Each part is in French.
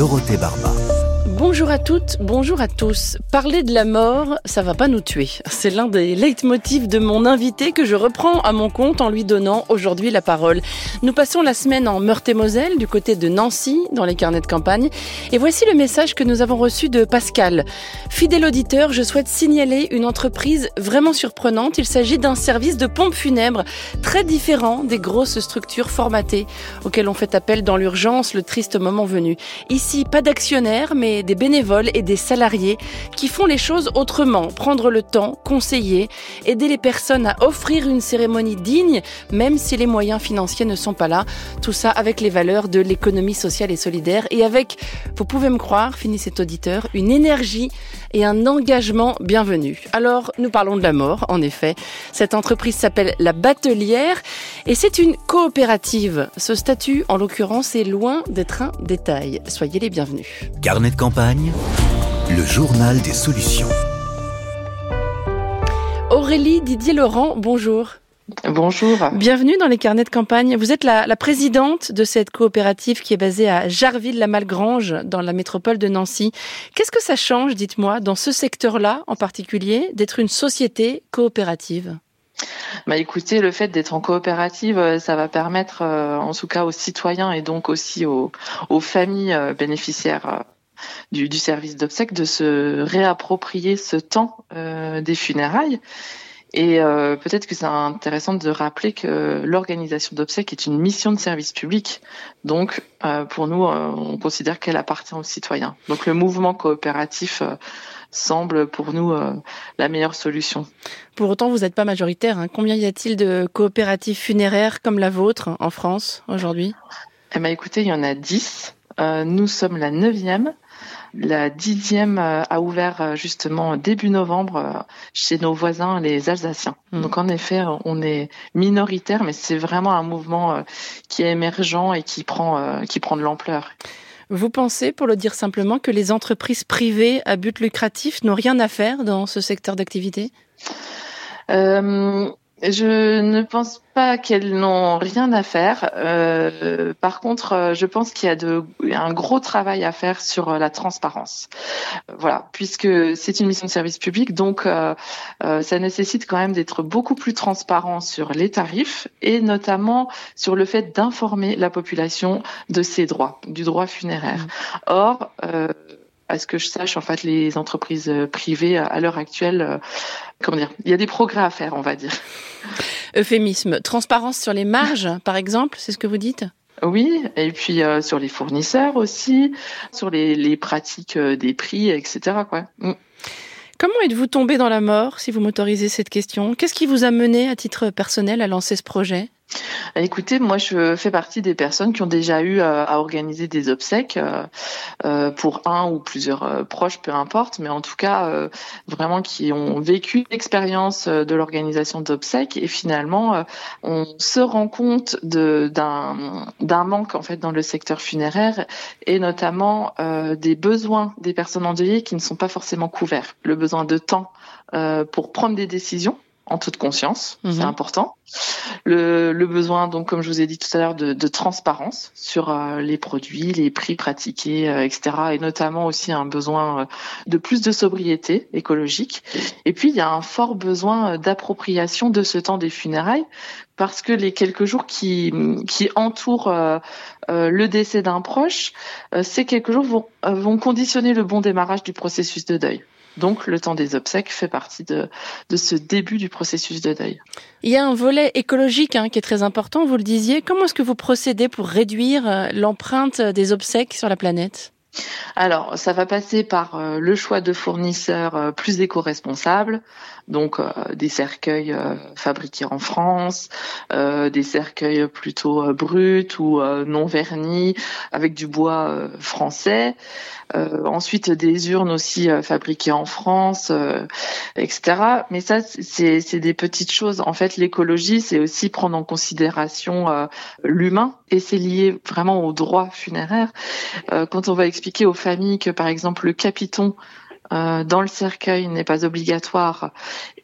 Dorothée Barba. Bonjour à toutes, bonjour à tous. Parler de la mort, ça va pas nous tuer. C'est l'un des leitmotifs de mon invité que je reprends à mon compte en lui donnant aujourd'hui la parole. Nous passons la semaine en Meurthe-et-Moselle, du côté de Nancy, dans les carnets de campagne. Et voici le message que nous avons reçu de Pascal. Fidèle auditeur, je souhaite signaler une entreprise vraiment surprenante. Il s'agit d'un service de pompe funèbre très différent des grosses structures formatées auxquelles on fait appel dans l'urgence, le triste moment venu. Ici, pas d'actionnaires, mais bénévoles et des salariés qui font les choses autrement, prendre le temps, conseiller, aider les personnes à offrir une cérémonie digne, même si les moyens financiers ne sont pas là. Tout ça avec les valeurs de l'économie sociale et solidaire et avec, vous pouvez me croire, finit cet auditeur, une énergie et un engagement bienvenu. Alors, nous parlons de la mort, en effet. Cette entreprise s'appelle La Batelière et c'est une coopérative. Ce statut, en l'occurrence, est loin d'être un détail. Soyez les bienvenus. Carnet de campagne, le journal des solutions. Aurélie Didier Laurent, bonjour. Bonjour. Bienvenue dans les carnets de campagne. Vous êtes la, la présidente de cette coopérative qui est basée à Jarville-la-Malgrange, dans la métropole de Nancy. Qu'est-ce que ça change, dites-moi, dans ce secteur-là en particulier, d'être une société coopérative? Bah écoutez, le fait d'être en coopérative, euh, ça va permettre, euh, en tout cas aux citoyens et donc aussi aux, aux familles euh, bénéficiaires du, du, service d'obsèques, de se réapproprier ce temps euh, des funérailles et euh, peut-être que c'est intéressant de rappeler que l'organisation d'obsèques est une mission de service public. Donc, euh, pour nous, euh, on considère qu'elle appartient aux citoyens. Donc, le mouvement coopératif semble pour nous la meilleure solution. Pour autant, vous n'êtes pas majoritaire. Hein. Combien y a-t-il de coopératives funéraires comme la vôtre en France aujourd'hui? Eh ben, écoutez, il y en a dix. nous sommes la neuvième. La dixième a ouvert justement début novembre chez nos voisins, les Alsaciens. Mmh. Donc en effet, on est minoritaire, mais c'est vraiment un mouvement qui est émergent et qui prend, qui prend de l'ampleur. Vous pensez, pour le dire simplement, que les entreprises privées à but lucratif n'ont rien à faire dans ce secteur d'activité? Euh, je ne pense pas qu'elles n'ont rien à faire. Euh, par contre, je pense qu'il y a de, un gros travail à faire sur la transparence. Voilà, puisque c'est une mission de service public, donc euh, euh, ça nécessite quand même d'être beaucoup plus transparent sur les tarifs et notamment sur le fait d'informer la population de ses droits, du droit funéraire. Or, euh, à ce que je sache, en fait, les entreprises privées à l'heure actuelle, comment dire, il y a des progrès à faire, on va dire. Euphémisme. Transparence sur les marges, par exemple, c'est ce que vous dites? Oui, et puis euh, sur les fournisseurs aussi, sur les, les pratiques euh, des prix, etc. Quoi. Mm. Comment êtes-vous tombé dans la mort, si vous m'autorisez cette question? Qu'est-ce qui vous a mené, à titre personnel, à lancer ce projet? Écoutez, moi je fais partie des personnes qui ont déjà eu euh, à organiser des obsèques euh, pour un ou plusieurs euh, proches, peu importe, mais en tout cas euh, vraiment qui ont vécu l'expérience de l'organisation d'obsèques. Et finalement euh, on se rend compte d'un manque en fait dans le secteur funéraire et notamment euh, des besoins des personnes endeuillées qui ne sont pas forcément couverts, le besoin de temps pour prendre des décisions en toute conscience, mmh. c'est important. Le, le, besoin, donc comme je vous ai dit tout à l'heure, de, de, transparence sur euh, les produits, les prix pratiqués, euh, etc. Et notamment aussi un besoin euh, de plus de sobriété écologique. Et puis il y a un fort besoin d'appropriation de ce temps des funérailles parce que les quelques jours qui, qui entourent euh, euh, le décès d'un proche, euh, ces quelques jours vont, vont conditionner le bon démarrage du processus de deuil. Donc le temps des obsèques fait partie de, de ce début du processus de deuil. Il y a un volet écologique hein, qui est très important, vous le disiez. Comment est-ce que vous procédez pour réduire l'empreinte des obsèques sur la planète? Alors, ça va passer par euh, le choix de fournisseurs euh, plus éco-responsables, donc euh, des cercueils fabriqués en France, des cercueils plutôt bruts ou non vernis avec du bois français. ensuite, des urnes aussi fabriquées en France, etc. Mais ça, c'est des petites choses. En fait, l'écologie, c'est aussi prendre en considération l'humain et c'est lié vraiment au droit funéraire. quand on va expliquer aux familles que, par exemple, le capiton euh, dans le cercueil n'est pas obligatoire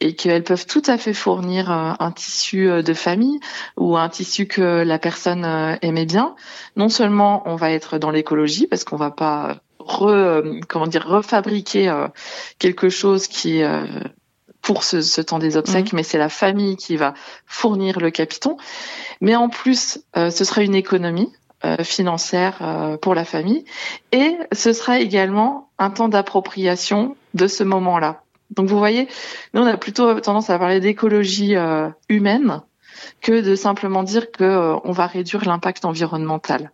et qu'elles peuvent tout à fait fournir euh, un tissu euh, de famille ou un tissu que la personne aimait bien. Non seulement on va être dans l'écologie parce qu'on va pas comment dire refabriquer quelque chose qui pour ce, temps des obsèques, mmh. mais c'est la famille qui va fournir le capiton. Mais en plus, ce sera une économie financière euh, pour la famille. Et ce sera également un temps d'appropriation de ce moment-là. Donc vous voyez, nous on a plutôt tendance à parler d'écologie euh, humaine que de simplement dire que on va réduire l'impact environnemental.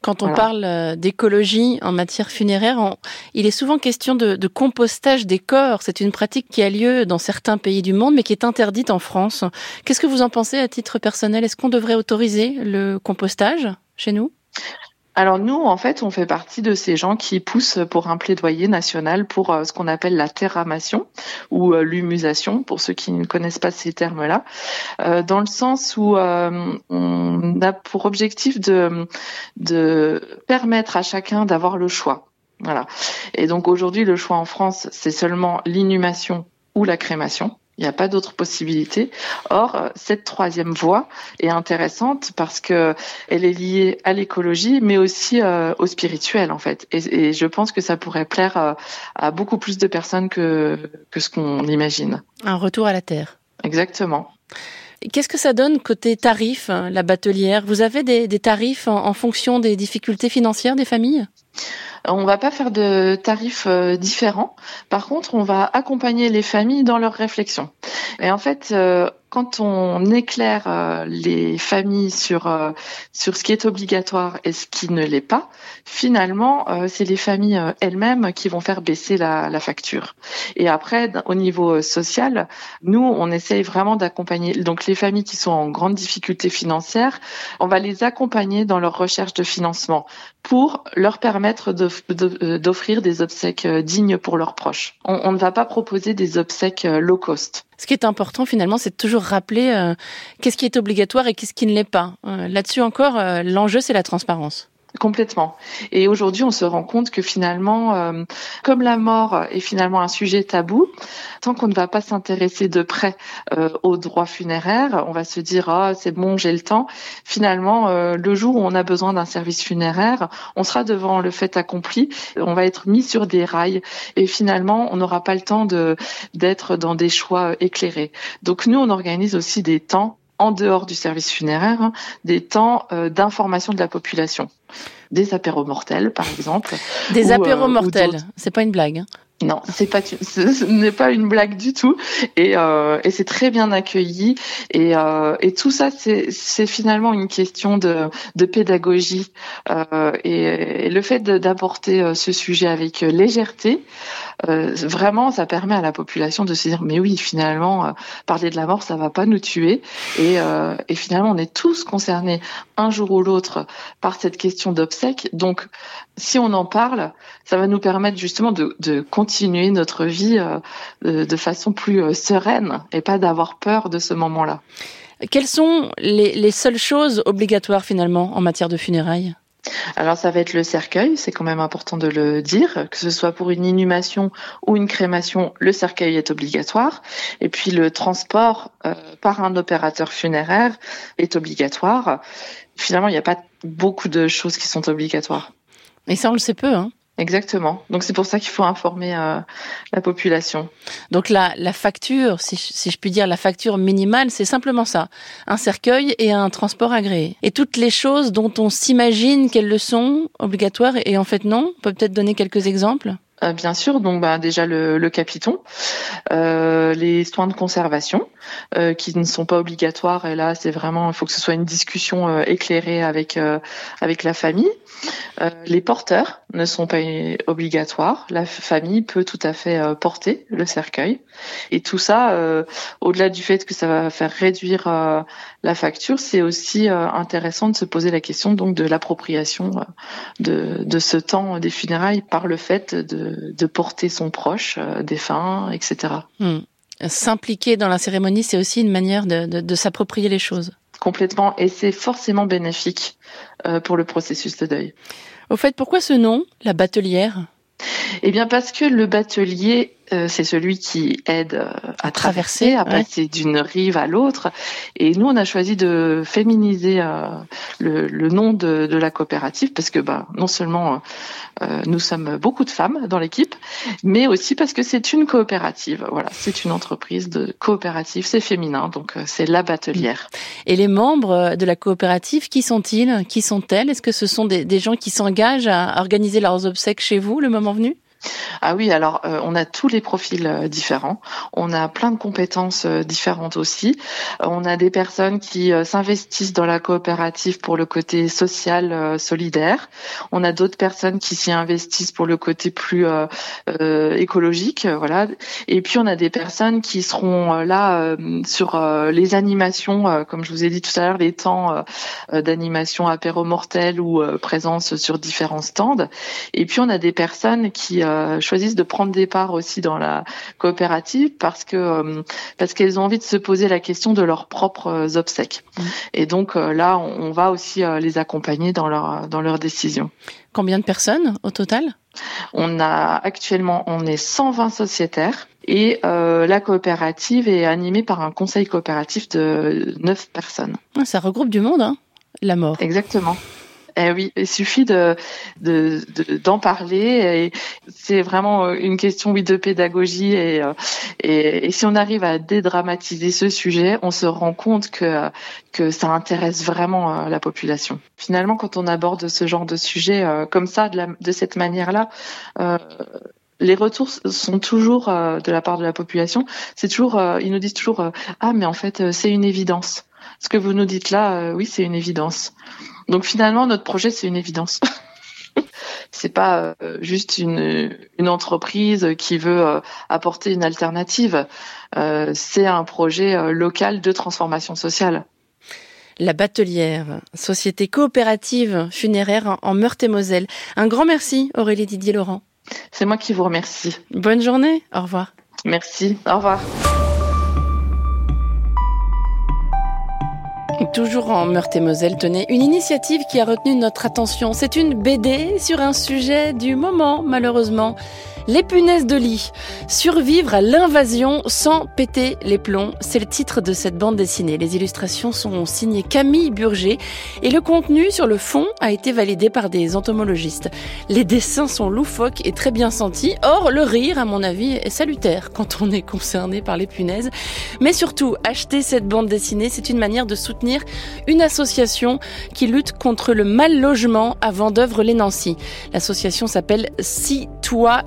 Quand on parle d'écologie en matière funéraire, il est souvent question de, de compostage des corps. C'est une pratique qui a lieu dans certains pays du monde, mais qui est interdite en France. Qu'est-ce que vous en pensez à titre personnel? Est-ce qu'on devrait autoriser le compostage? Alors nous, en fait, on fait partie de ces gens qui poussent pour un plaidoyer national pour euh, ce qu'on appelle la terramation ou euh, l'humusation, pour ceux qui ne connaissent pas ces termes-là, euh, dans le sens où on a pour objectif de, de permettre à chacun d'avoir le choix. Voilà. Et donc aujourd'hui, le choix en France, c'est seulement l'inhumation ou la crémation. Il n'y a pas d'autre possibilité. Or, cette troisième voie est intéressante parce que elle est liée à l'écologie, mais aussi euh, au spirituel en fait. Et, et, je pense que ça pourrait plaire à, à beaucoup plus de personnes que que ce qu'on imagine. Un retour à la terre. Exactement. Qu'est-ce que ça donne côté tarifs, la batelière? Vous avez des, des tarifs en, en fonction des difficultés financières des familles? On va pas faire de tarifs euh, différents. Par contre, on va accompagner les familles dans leurs réflexions. Et en fait, euh, quand on éclaire euh, les familles sur sur ce qui est obligatoire et ce qui ne l'est pas, finalement, c'est les familles elles-mêmes qui vont faire baisser la, la, facture. Et après, au niveau social, nous, on essaye vraiment d'accompagner donc les familles qui sont en grande difficulté financière, on va les accompagner dans leur recherche de financement pour leur permettre euh, d'offrir des obsèques euh, dignes pour leurs proches. On, ne va pas proposer des obsèques euh, low cost. Ce qui est important finalement, c'est de toujours rappeler qu'est-ce qui est obligatoire et qu'est-ce qui ne l'est pas. Là-dessus encore, l'enjeu, c'est la transparence. Complètement. Et aujourd'hui, on se rend compte que finalement, euh, comme la mort est finalement un sujet tabou, tant qu'on ne va pas s'intéresser de près euh, aux droits funéraires, on va se dire ah c'est bon, j'ai le temps. Finalement, euh, le jour où on a besoin d'un service funéraire, on sera devant le fait accompli, on va être mis sur des rails et finalement, on n'aura pas le temps de d'être dans des choix éclairés. Donc nous, on organise aussi des temps en dehors du service funéraire, hein, des temps euh, d'information de la population. Des apéros mortels, par exemple. Des apéros euh, mortels, c'est pas une blague. Hein. Non, c'est pas, ce n'est pas une blague du tout, et, euh, et c'est très bien accueilli, et, euh, et tout ça, c'est, c'est finalement une question de, de pédagogie, euh, et, et, le fait d'apporter euh, ce sujet avec légèreté, euh, vraiment, ça permet à la population de se dire, mais oui, finalement, euh, parler de la mort, ça va pas nous tuer, et, et finalement, on est tous concernés un jour ou l'autre par cette question d'obsèque, donc si on en parle, ça va nous permettre justement de, de continuer notre vie euh, de façon plus euh, sereine et pas d'avoir peur de ce moment-là. Quelles sont les, les seules choses obligatoires finalement en matière de funérailles? Alors ça va être le cercueil, c'est quand même important de le dire, que ce soit pour une inhumation ou une crémation, le cercueil est obligatoire. Et puis le transport euh, par un opérateur funéraire est obligatoire. Finalement, il n'y a pas beaucoup de choses qui sont obligatoires. Et ça, on le sait peu, hein Exactement. Donc c'est pour ça qu'il faut informer euh, la population. Donc la, la facture, si je, si je puis dire, la facture minimale, c'est simplement ça. Un cercueil et un transport agréé. Et toutes les choses dont on s'imagine qu'elles le sont, obligatoires, et en fait non. On peut peut-être donner quelques exemples euh, bien sûr, donc bah, déjà le, le capiton, euh, les soins de conservation euh, qui ne sont pas obligatoires et là c'est vraiment il faut que ce soit une discussion euh, éclairée avec avec la famille. Euh, les porteurs ne sont pas obligatoires. La famille peut tout à fait euh, porter le cercueil. Et tout ça, euh, au-delà du fait que ça va faire réduire la facture, c'est aussi intéressant de se poser la question donc de l'appropriation de, de, ce temps des funérailles par le fait de, porter son proche défunt, etc. Hmm. S'impliquer dans la cérémonie, c'est aussi une manière de, de s'approprier les choses complètement et c'est forcément bénéfique pour le processus de deuil. Au fait, pourquoi ce nom, la batelière? Eh bien parce que le batelier euh, c'est celui qui aide euh, à traverser, à passer d'une rive à l'autre. Et nous, on a choisi de féminiser euh, le, nom de, la coopérative parce que bah, non seulement nous sommes beaucoup de femmes dans l'équipe, mais aussi parce que c'est une coopérative. Voilà, c'est une entreprise de coopérative, c'est féminin, donc c'est la batelière. Et les membres de la coopérative, qui sont-ils? Qui sont-elles? Est-ce que ce sont des, des gens qui s'engagent à organiser leurs obsèques chez vous le moment venu? Ah oui, alors euh, on a tous les profils euh, différents, on a plein de compétences euh, différentes aussi. On a des personnes qui s'investissent dans la coopérative pour le côté social solidaire. On a d'autres personnes qui s'y investissent pour le côté plus écologique, voilà. Et puis on a des personnes qui seront là sur les animations, comme je vous ai dit tout à l'heure, les temps d'animation apéro mortel ou présence sur différents stands. Et puis on a des personnes qui euh, choisissent de prendre des parts aussi dans la coopérative parce que euh, parce qu'elles ont envie de se poser la question de leurs propres obsèques. Mmh. Et donc euh, là, on, va aussi les accompagner dans leur dans leurs décisions. Combien de personnes au total? On a actuellement on est 120 sociétaires. Et la coopérative est animée par un conseil coopératif de 9 personnes. Ah, ça regroupe du monde, hein, la mort. Exactement. Eh oui, il suffit de d'en parler. Et c'est vraiment euh, une question oui de pédagogie euh, et, et, si on arrive à dédramatiser ce sujet, on se rend compte que que ça intéresse vraiment euh, la population. Finalement, quand on aborde ce genre de sujet comme ça, de, la, de cette manière-là. les retours sont toujours de la part de la population. C'est toujours, ils nous disent toujours, ah mais en fait c'est une évidence. Ce que vous nous dites là, oui c'est une évidence. Donc finalement, notre projet, c'est une évidence. c'est pas euh, juste une, une, entreprise qui veut euh, apporter une alternative. Euh, c'est un projet local de transformation sociale. La Batelière, société coopérative funéraire en Meurthe-et-Moselle. Un grand merci, Aurélie Didier Laurent. C'est moi qui vous remercie. Bonne journée. Au revoir. Merci. Au revoir. Toujours en Meurthe-et-Moselle, tenez, une initiative qui a retenu notre attention. C'est une BD sur un sujet du moment, malheureusement. Les punaises de lit. Survivre à l'invasion sans péter les plombs. C'est le titre de cette bande dessinée. Les illustrations sont signées Camille Burger et le contenu sur le fond a été validé par des entomologistes. Les dessins sont loufoques et très bien sentis. Or, le rire, à mon avis, est salutaire quand on est concerné par les punaises. Mais surtout, acheter cette bande dessinée, c'est une manière de soutenir une association qui lutte contre le mal logement à Vendœuvre les Nancy. L'association s'appelle Si Toi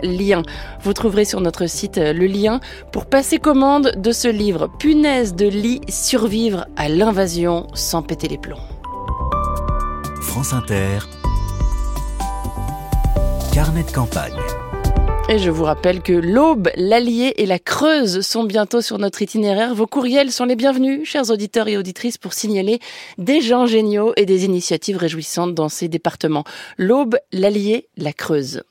vous trouverez sur notre site euh, le lien pour passer commande de ce livre Punaise de lit, survivre à l'invasion sans péter les plombs. France Inter, carnet de campagne. Et je vous rappelle que l'Aube, l'Allier et la Creuse sont bientôt sur notre itinéraire. Vos courriels sont les bienvenus, chers auditeurs et auditrices, pour signaler des gens géniaux et des initiatives réjouissantes dans ces départements. L'Aube, l'Allier, la Creuse.